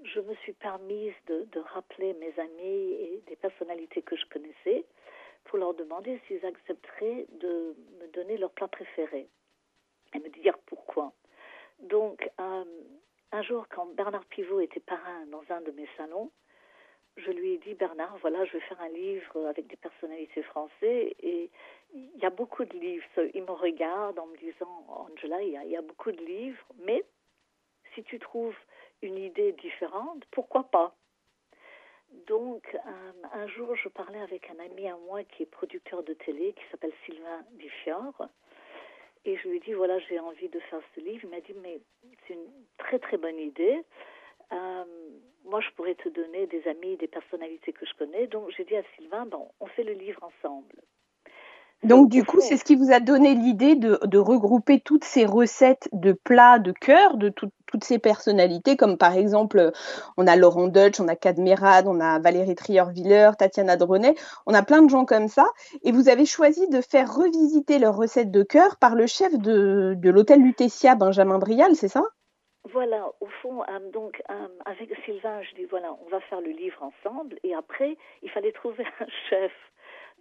je me suis permise de, de, rappeler mes amis et des personnalités que je connaissais pour leur demander s'ils accepteraient de me donner leur plat préféré et me dire pourquoi. Donc, euh, un jour, quand Bernard Pivot était parrain dans un de mes salons, je lui ai dit, Bernard, voilà, je vais faire un livre avec des personnalités françaises et il y a beaucoup de livres. Il me regarde en me disant, Angela, il y a, beaucoup de livres, mais si tu trouves une idée différente, pourquoi pas? Donc, euh, un jour, je parlais avec un ami à moi qui est producteur de télé, qui s'appelle Sylvain Dufior, et je lui ai dit, voilà, j'ai envie de faire ce livre. Il m'a dit, mais c'est une très très bonne idée. Euh, moi, je pourrais te donner des amis, des personnalités que je connais. Donc, j'ai dit à Sylvain, bon, on fait le livre ensemble. Donc, du coup, c'est ce qui vous a donné l'idée de, de, regrouper toutes ces recettes de plats de cœur de toutes ces personnalités, comme par exemple, on a Laurent Deutsch, on a Cadmerade, on a Valérie Trierwiller, Tatiana Dronet, on a plein de gens comme ça. Et vous avez choisi de faire revisiter leurs recettes de cœur par le chef de, l'hôtel Lutetia, Benjamin Brial, c'est ça? Voilà, au fond, euh, donc euh, avec Sylvain, je dis voilà, on va faire le livre ensemble, et après, il fallait trouver un chef.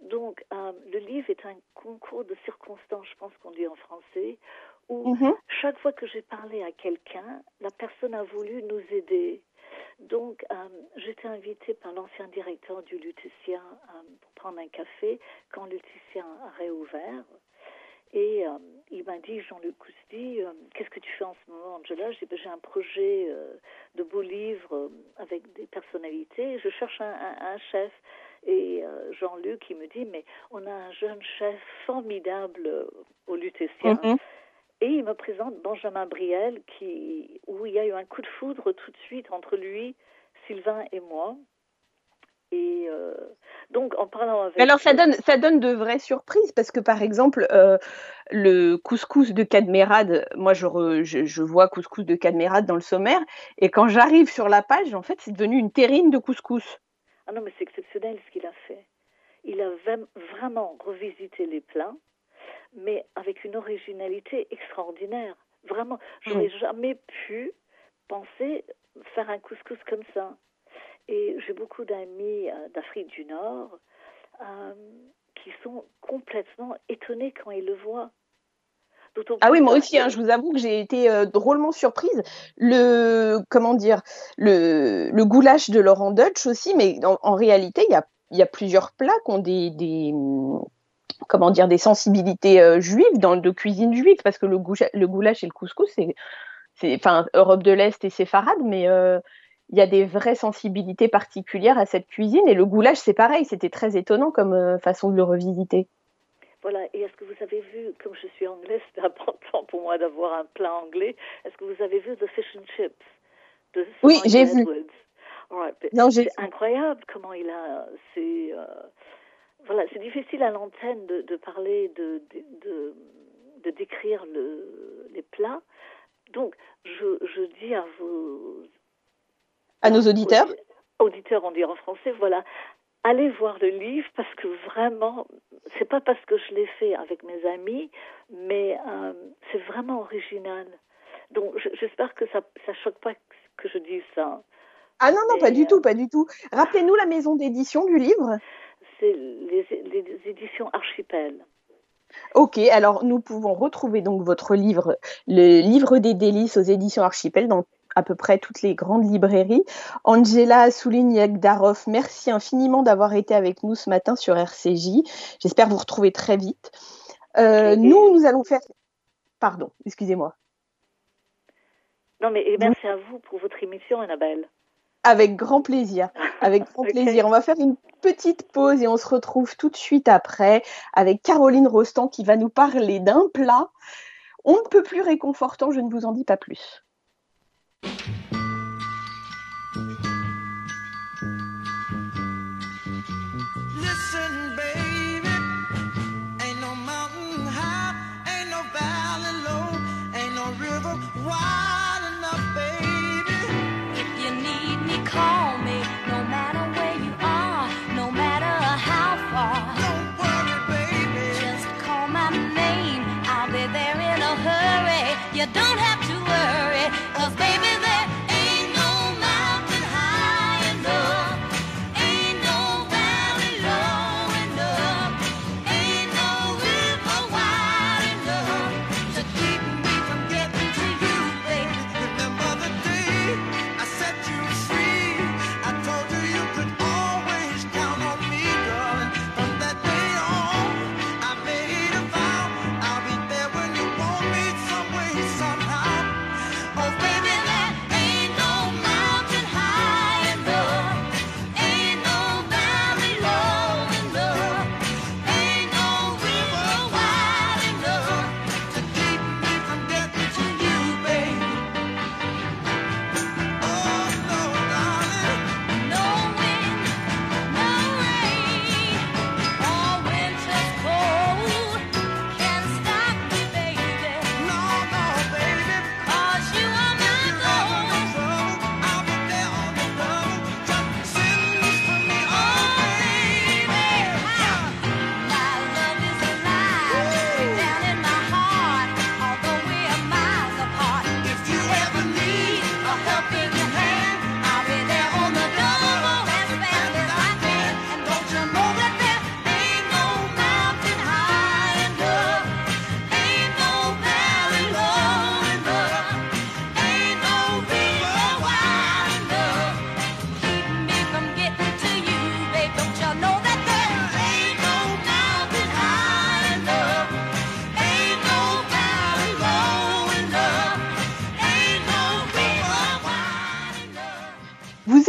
Donc, euh, le livre est un concours de circonstances, je pense qu'on dit en français, où mhm. chaque fois que j'ai parlé à quelqu'un, la personne a voulu nous aider. Donc, euh, j'étais invitée par l'ancien directeur du Luticien euh, pour prendre un café quand le Luticien a réouvert. Et il m'a dit, Jean-Luc Cousty, qu'est-ce que tu fais en ce moment, Angela? J'ai ben, un projet de beau livre avec des personnalités. Je cherche un, un chef. Et euh, Jean-Luc, il me dit, mais on a un jeune chef formidable au Lutétien. Mhm. Et il me présente Benjamin Briel, qui, où il y a eu un coup de foudre tout de suite entre lui, Sylvain et moi. Et euh, donc, en parlant avec. Mais alors, ça donne, ça donne de vraies surprises parce que, par exemple, euh, le couscous de Cadmerade, moi, je, re- je, je vois couscous de Cadmerade dans le sommaire, et quand j'arrive sur la page, en fait, c'est devenu une terrine de couscous. Ah non, mais c'est exceptionnel ce qu'il a fait. Il a vraiment revisité les plats, mais avec une originalité extraordinaire. Vraiment, je Mm. n'aurais jamais pu penser faire un couscous comme ça. Et j'ai beaucoup d'amis euh, d'Afrique du Nord euh, qui sont complètement étonnés quand ils le voient. Ah oui, moi aussi, hein, je vous avoue que j'ai été euh, drôlement surprise. Le, comment dire, le, le goulash de Laurent Dutch aussi, mais en, en réalité, il y a, il y a plusieurs plats qui ont des, des, comment dire, des sensibilités euh, juives, dans, de cuisine juive, parce que le, goulash, le goulash et le couscous, c'est, enfin, Europe de l'Est et séfarade, mais euh, il y a des vraies sensibilités particulières à cette cuisine. Et le goulash, c'est pareil, c'était très étonnant comme euh, façon de le revisiter. Voilà, et est-ce que vous avez vu, comme je suis anglaise, c'est important pour moi d'avoir un plat anglais, est-ce que vous avez vu The Fish and Chips de Oui, j'ai vu. Right, C'est incroyable comment il a. C'est euh, c'est difficile à l'antenne de, de parler, de, de, décrire le, les plats. Donc, je, je dis à vos à nos auditeurs. auditeurs, on dit en français, voilà, allez voir le livre parce que vraiment, c'est pas parce que je l'ai fait avec mes amis, mais euh, c'est vraiment original. Donc, je- j'espère que ça, ça choque pas que je dise ça. Ah non, non, Et, pas du euh, tout, pas du tout. Rappelez-nous la maison d'édition du livre. C'est les, les éditions Archipel. Ok, alors nous pouvons retrouver donc votre livre, le livre des délices aux éditions Archipel, dans à peu près toutes les grandes librairies. Angela Souligne-Yagdarov, merci infiniment d'avoir été avec nous ce matin sur RCJ. J'espère vous retrouver très vite. Euh, nous, nous allons faire... Pardon, excusez-moi. Non, mais merci à vous pour votre émission, Annabelle. Avec grand plaisir. Avec grand plaisir. On va faire une petite pause et on se retrouve tout de suite après avec Caroline Rostand qui va nous parler d'un plat. On ne peut plus réconfortant, je ne vous en dis pas plus. You don't have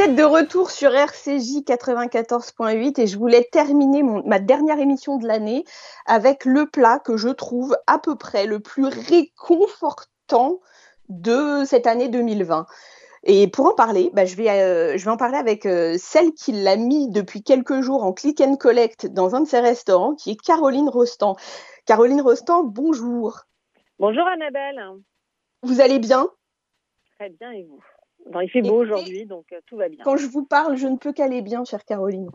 êtes de retour sur RCJ 94.8 et je voulais terminer mon- ma dernière émission de l'année avec le plat que je trouve à peu près le plus réconfortant de cette année 2020. Et pour en parler, bah, je, vais, euh, je vais en parler avec euh, celle qui l'a mis depuis quelques jours en click and collect dans un de ses restaurants, qui est Caroline Rostand. Caroline Rostand, bonjour. Bonjour Annabelle. Vous allez bien? Très bien et vous? Il fait beau aujourd'hui, donc euh, tout va bien. Quand je vous parle, je ne peux qu'aller bien, chère Caroline.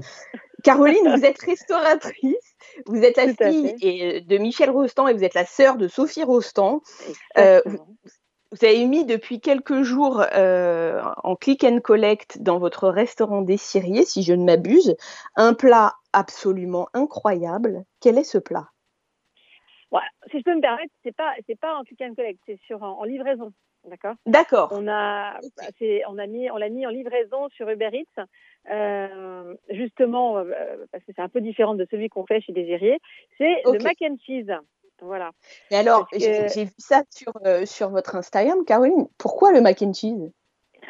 Caroline, vous êtes restauratrice, vous êtes la Tout fille et, euh, de Michel Rostand et vous êtes la sœur de Sophie Rostand. Exactement. Vous avez mis depuis quelques jours euh, en click and collect dans votre restaurant des si je ne m'abuse, un plat absolument incroyable. Quel est ce plat? Si je peux me permettre, c'est pas c'est pas en click and collect, c'est sur en, en livraison, d'accord? D'accord. On a c'est on a mis on l'a mis en livraison sur Uber Eats. euh, justement euh, parce que c'est un peu différent de celui qu'on fait chez Désirier, c'est le mac and cheese. Voilà. Et alors, j'ai que- j'ai vu ça sur, euh, sur votre Instagram, Caroline. Pourquoi le mac and cheese?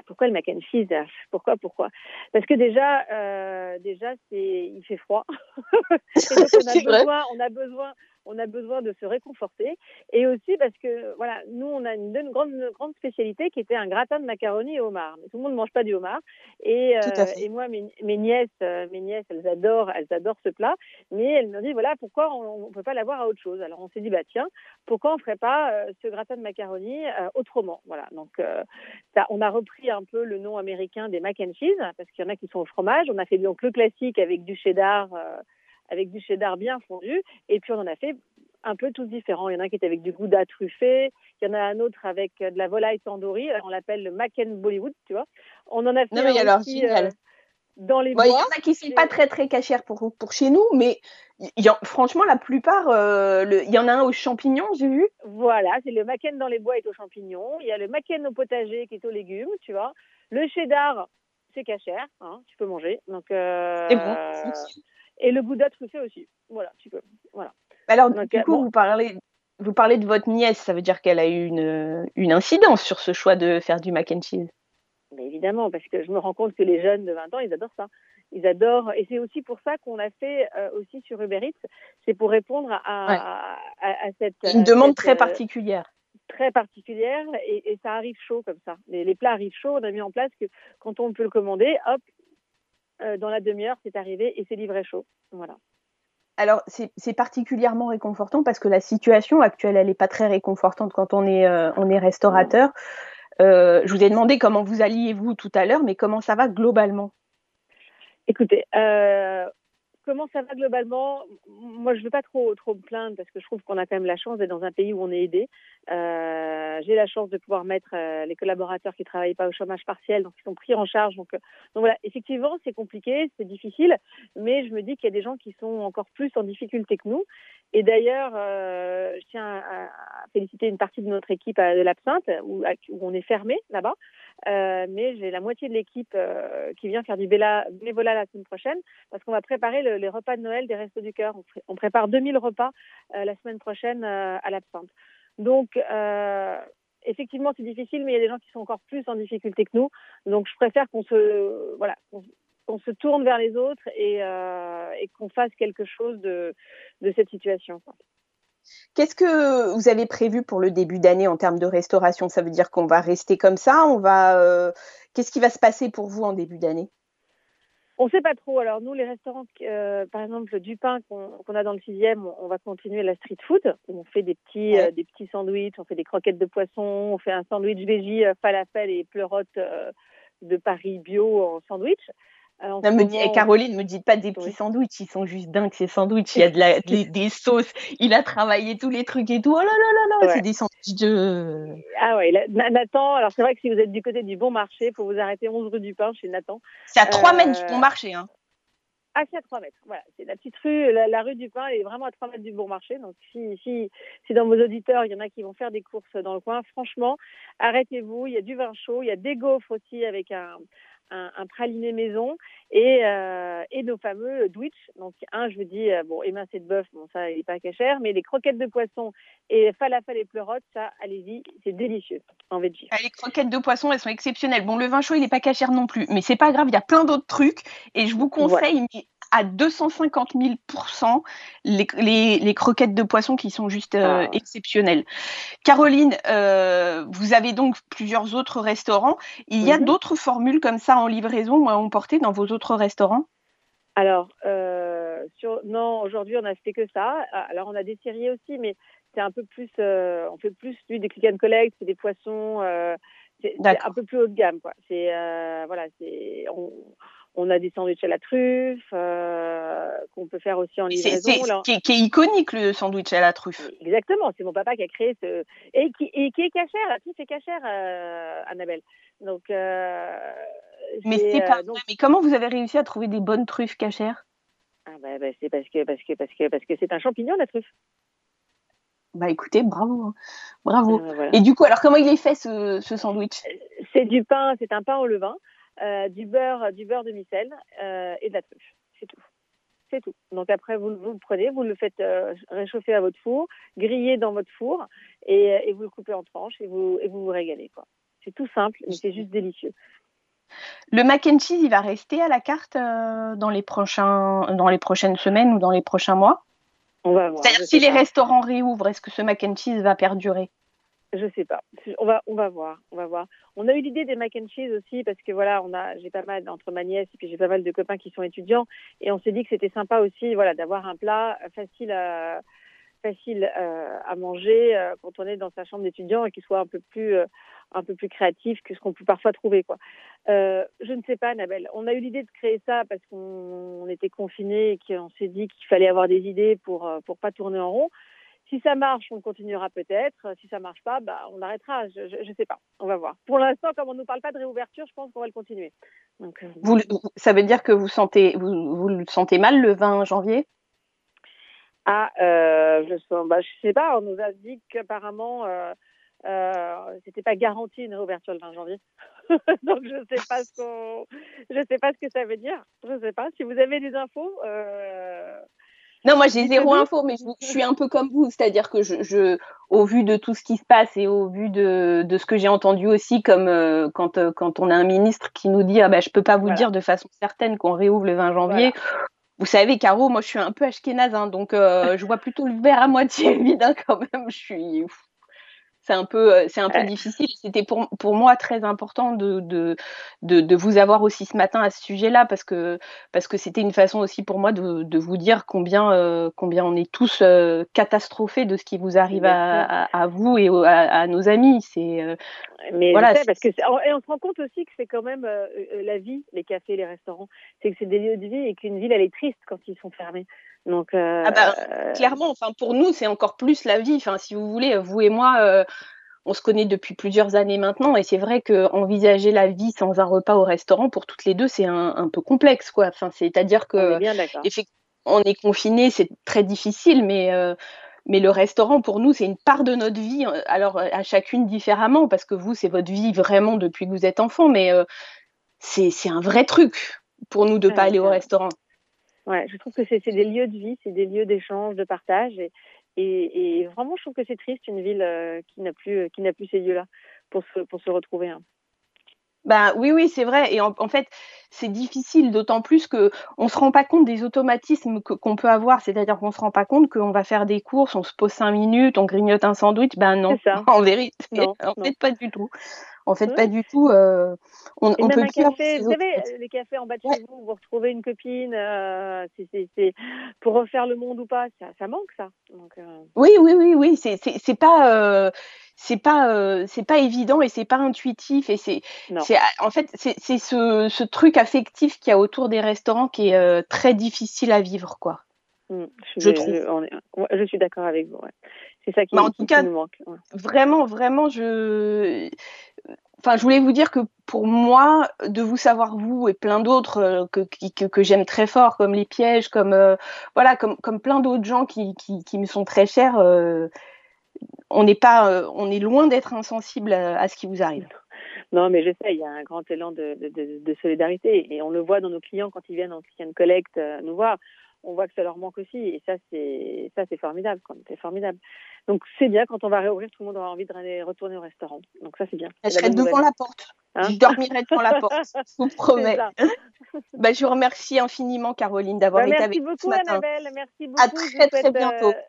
Pourquoi le mac and cheese? Pourquoi Pourquoi? Parce que déjà, euh, déjà, c'est, il fait froid. Et donc on a C'est vrai. besoin, on a besoin, on a besoin de se réconforter. Et aussi parce que, voilà, nous, on a une, une grande, une grande spécialité qui était un gratin de macaroni et homard. Mais tout le monde ne mange pas du homard. Et, euh, et moi, mes, mes nièces, euh, mes nièces, elles adorent, elles adorent ce plat. Mais elles me disent, voilà, pourquoi on ne peut pas l'avoir à autre chose? Alors on s'est dit, bah tiens, pourquoi on ne ferait pas euh, ce gratin de macaroni euh, autrement? Voilà. Donc euh, ça, on a repris un peu le nom américain des mac and cheese parce qu'il y en a qui sont au fromage. On a fait donc le classique avec du cheddar, euh, avec du cheddar bien fondu, et puis on en a fait un peu tous différents. Il y en a un qui est avec du gouda truffé, il y en a un autre avec euh, de la volaille tandoori. On l'appelle le mac and Bollywood, tu vois. On en a fait Non, mais un alors, aussi, génial. euh, dans les Bon, il y bois. en a qui sont pas très très cachères pour, pour chez nous, mais il y en- franchement, la plupart, euh, il y en a un aux champignons, j'ai vu. Voilà, c'est le mac and dans les bois est aux champignons. Il y a le mac and au potager qui est aux légumes, tu vois. Le cheddar, c'est cachère, hein, tu peux manger. Donc, euh, C'est bon. Et le gouda truffé aussi. Voilà, tu peux. Voilà. Alors, Donc, du euh, coup, bon. vous parlez, vous parlez de votre nièce, ça veut dire qu'elle a eu une, une incidence sur ce choix de faire du mac and cheese. Mais évidemment, parce que je me rends compte que les jeunes de 20 ans, ils adorent ça. Ils adorent, et c'est aussi pour ça qu'on l'a fait euh, aussi sur Uber Eats. C'est pour répondre à, Ouais. à, à- à cette Une demande cette, très euh, particulière. très particulière, et, et ça arrive chaud comme ça. Les, les plats arrivent chauds. On a mis en place que quand on peut le commander, hop, euh, dans la demi-heure, c'est arrivé et c'est livré chaud. Voilà. Alors, c'est particulièrement réconfortant parce que la situation actuelle, elle n'est pas très réconfortante quand on est, euh, on est restaurateur. Euh, je vous ai demandé comment vous alliez vous tout à l'heure, mais comment ça va globalement? Écoutez, euh, comment ça va globalement? Moi, je ne veux pas trop, trop me plaindre parce que je trouve qu'on a quand même la chance d'être dans un pays où on est aidé. Euh, J'ai la chance de pouvoir mettre euh, les collaborateurs qui ne travaillent pas au chômage partiel, donc ils sont pris en charge. Donc, euh, donc voilà, effectivement, c'est compliqué, c'est difficile, mais je me dis qu'il y a des gens qui sont encore plus en difficulté que nous. Et d'ailleurs, euh, je tiens à, féliciter une partie de notre équipe à, de l'Absinthe, où, où on est fermé là-bas. Euh, mais j'ai la moitié de l'équipe euh, qui vient faire du bénévolat la semaine prochaine parce qu'on va préparer le- les repas de Noël des Restos du Cœur. On, pré- on prépare 2000 repas euh, la semaine prochaine euh, à l'Absinthe. Donc, euh, effectivement, c'est difficile, mais il y a des gens qui sont encore plus en difficulté que nous. Donc, je préfère qu'on se, voilà, qu'on se tourne vers les autres et, et qu'on fasse quelque chose de, de cette situation. Qu'est-ce que vous avez prévu pour le début d'année en termes de restauration? Ça veut dire qu'on va rester comme ça? On va euh, Qu'est-ce qui va se passer pour vous en début d'année? On ne sait pas trop. Alors nous, les restaurants, euh, par exemple du pain qu'on a dans le sixième, on, on va continuer la street food. On fait des petits, Ouais. euh, des petits sandwichs, on fait des croquettes de poisson, on fait un sandwich veggie falafel et pleurotes euh, de Paris bio en sandwich. Euh, Non, me eh, Caroline, me dites pas des petits Oui. sandwichs, ils sont juste dingues ces sandwichs. Il y a de la, des, des sauces, il a travaillé tous les trucs et tout. Oh là là là là, Ouais. c'est des sandwichs de. Ah ouais, Nathan. Alors c'est vrai que si vous êtes du côté du bon marché, faut vous arrêter 11 rue du Pain chez Nathan. C'est à 3 Euh, mètres du bon marché. Hein. Ah, c'est à 3 mètres. Voilà, c'est la petite rue, la, la rue du Pain, est vraiment à 3 mètres du bon marché. Donc, si, si, si dans vos auditeurs, il y en a qui vont faire des courses dans le coin, franchement, arrêtez-vous. Il y a du vin chaud, il y a des gaufres aussi avec un, un, un praliné maison et, euh, et nos fameux Dwitch. Donc, un, je vous dis, euh, bon, émincé de bœuf, bon, ça, il n'est pas cachère, mais les croquettes de poisson et falafel et pleurotes, ça, allez-y, c'est délicieux. en veggie. Ah, Les croquettes de poisson, elles sont exceptionnelles. Bon, le vin chaud, il n'est pas cachère non plus, mais c'est pas grave, il y a plein d'autres trucs. Et je vous conseille mais à 250 000 les, les, les croquettes de poisson qui sont juste euh, Ah. exceptionnelles. Caroline, euh, vous avez donc plusieurs autres restaurants. Il y a Mhm. d'autres formules comme ça en livraison ou à emporter dans vos autres restaurants? Alors, euh, sur... non, aujourd'hui, on a fait que ça. Ah, Alors, on a des séries aussi, mais c'est un peu plus, on fait plus du des click and collect, c'est des poissons, c'est un peu plus haut de gamme, quoi. C'est, voilà, c'est, on, on a des sandwichs à la truffe euh, qu'on peut faire aussi en livraison. c'est- qui, qui est iconique le sandwich à la truffe. Exactement, c'est mon papa qui a créé ce et qui, et qui est cachère, la truffe est cachère, euh, Annabelle. Donc, euh, Mais c'est pas donc-. Mais comment vous avez réussi à trouver des bonnes truffes cachères? Ah bah, bah, c'est parce que parce que parce que parce que c'est un champignon la truffe. Bah écoutez, bravo, hein. bravo. Voilà. Et du coup, alors comment il est fait ce, ce sandwich? C'est du pain, c'est un pain au levain, du beurre, du beurre de micelle euh, et de la truffe. C'est tout. C'est tout. Donc après, vous, vous le prenez, vous le faites euh, réchauffer à votre four, griller dans votre four et, et vous le coupez en tranches et vous, et vous vous régalez. quoi. C'est tout simple, mais c'est juste délicieux. Le mac and cheese, il va rester à la carte euh, dans, les prochains, dans les prochaines semaines ou dans les prochains mois? On va voir. C'est-à-dire si les restaurants réouvrent, est-ce que ce mac and cheese va perdurer? Je sais pas. On va, on va voir, on va voir. On a eu l'idée des mac and cheese aussi parce que voilà, on a, j'ai pas mal entre ma nièce et puis j'ai pas mal de copains qui sont étudiants et on s'est dit que c'était sympa aussi, voilà, d'avoir un plat facile à, facile euh, à manger euh, quand on est dans sa chambre d'étudiant et qui soit un peu plus, euh, un peu plus créatif que ce qu'on peut parfois trouver, quoi. Je ne sais pas, Annabelle. On a eu l'idée de créer ça parce qu'on on était confinés et qu'on s'est dit qu'il fallait avoir des idées pour, pour pas tourner en rond. Si ça marche, on continuera peut-être. Si ça marche pas, bah, on arrêtera. Je, je sais pas. On va voir. Pour l'instant, comme on nous parle pas de réouverture, je pense qu'on va le continuer. Donc, euh, vous, Ça veut dire que vous, sentez, vous, vous le sentez mal le 20 janvier? Ah, euh, je sens, bah, sais pas. On nous a dit qu'apparemment, euh, euh, c'était pas garanti une réouverture le 20 janvier. Donc, je sais pas ce qu'on, je sais pas ce que ça veut dire. Je sais pas. Si vous avez des infos, euh, Non, moi j'ai zéro info, mais je, je suis un peu comme vous, c'est-à-dire que je, je, au vu de tout ce qui se passe et au vu de, de ce que j'ai entendu aussi, comme euh, quand, euh, quand on a un ministre qui nous dit ah bah je peux pas vous Voilà. dire de façon certaine qu'on réouvre le 20 janvier. Vous savez, Caro, moi je suis un peu ashkénaze, hein, donc euh, je vois plutôt le verre à moitié vide hein, quand même. Je suis, c'est un peu, euh, c'est un peu Ouais. difficile. C'était pour, pour moi très important de, de, de, de vous avoir aussi ce matin à ce sujet-là parce que parce que c'était une façon aussi pour moi de, de vous dire combien euh, combien on est tous euh, catastrophés de ce qui vous arrive à, à, à vous et à, à nos amis. C'est euh, Mais Voilà, sais, parce que et on se rend compte aussi que c'est quand même la vie, les cafés, les restaurants, c'est que c'est des lieux de vie et qu'une ville elle est triste quand ils sont fermés. Donc euh, Ah bah, euh, clairement, enfin pour nous c'est encore plus la vie. Enfin si vous voulez, vous et moi. euh, on se connaît depuis plusieurs années maintenant et c'est vrai que envisager la vie sans un repas au restaurant pour toutes les deux c'est un, un peu complexe quoi. Enfin c'est-à-dire on que est bien on est confiné, c'est très difficile, mais, euh, mais le restaurant, pour nous, c'est une part de notre vie, alors à chacune différemment, parce que vous, c'est votre vie vraiment depuis que vous êtes enfant, mais c'est un vrai truc pour nous de Ouais, pas aller au restaurant. Ouais, je trouve que c'est des lieux de vie, c'est des lieux d'échange, de partage et, et, et vraiment je trouve que c'est triste une ville euh, qui n'a plus qui n'a plus ces lieux-là pour se pour se retrouver. hein. Ben oui, oui, c'est vrai. Et en, en fait, c'est difficile, d'autant plus que on se rend pas compte des automatismes que- qu'on peut avoir. C'est-à-dire qu'on se rend pas compte qu'on va faire des courses, on se pose cinq minutes, on grignote un sandwich. Ben non, ça. en vérité, Non, en non. fait pas du tout. En fait pas du tout. euh, on, Et on même peut un café, vous savez, les cafés en bas de Ouais. chez vous, vous retrouvez une copine, euh, c'est- c'est c'est- pour refaire le monde ou pas, ça, ça manque ça. Donc, euh, Oui, oui, oui, oui. C'est pas c'est pas euh, c'est pas évident et c'est pas intuitif et c'est en fait c'est c'est ce ce truc affectif qu'il y a autour des restaurants qui est euh, très difficile à vivre quoi. Mm, je, je je- trouve. on est- ouais, je suis d'accord avec vous. ouais. C'est ça qui, Mais en qui- tout qui cas, nous manque. ouais. Vraiment, vraiment, je enfin je voulais vous dire que pour moi de vous savoir vous et plein d'autres euh, que que, que j'aime très fort comme les pièges comme euh, voilà comme comme plein d'autres gens qui, qui qui me sont très chers euh, on n'est pas on est loin d'être insensible à, à ce qui vous arrive. Non, mais je sais, il y a un grand élan de, de, solidarité et on le voit dans nos clients quand ils viennent en client collect euh, nous voir. On voit que ça leur manque aussi. Et ça, c'est ça, c'est formidable. C'est formidable. Donc c'est bien quand on va réouvrir, tout le monde aura envie de retourner au restaurant. Donc ça, c'est bien. Je serai bonne devant la porte. Hein je dormirai devant la porte. Je vous promets. Bah, je vous remercie infiniment, Caroline, d'avoir Bah, été avec nous ce beaucoup, matin. Annabelle. Merci beaucoup. À très, très bientôt. euh,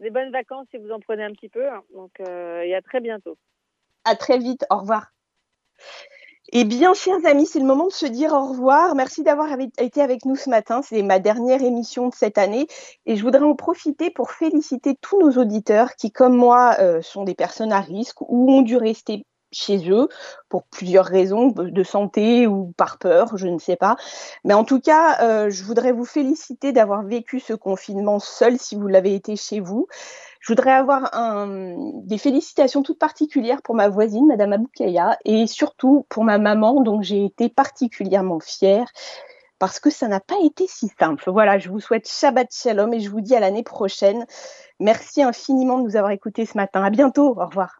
des bonnes vacances si vous en prenez un petit peu. Donc, euh, et à très bientôt. À très vite. Au revoir. Eh bien, chers amis, c'est le moment de se dire au revoir. Merci d'avoir été avec nous ce matin. C'est ma dernière émission de cette année et je voudrais en profiter pour féliciter tous nos auditeurs qui, comme moi, euh, sont des personnes à risque ou ont dû rester chez eux pour plusieurs raisons de santé ou par peur, je ne sais pas. Mais en tout cas, euh, je voudrais vous féliciter d'avoir vécu ce confinement seul si vous l'avez été chez vous. Je voudrais avoir des félicitations toutes particulières pour ma voisine, Madame Aboukaya, et surtout pour ma maman, dont j'ai été particulièrement fière parce que ça n'a pas été si simple. Voilà, je vous souhaite Shabbat Shalom et je vous dis à l'année prochaine. Merci infiniment de nous avoir écoutés ce matin. À bientôt. Au revoir.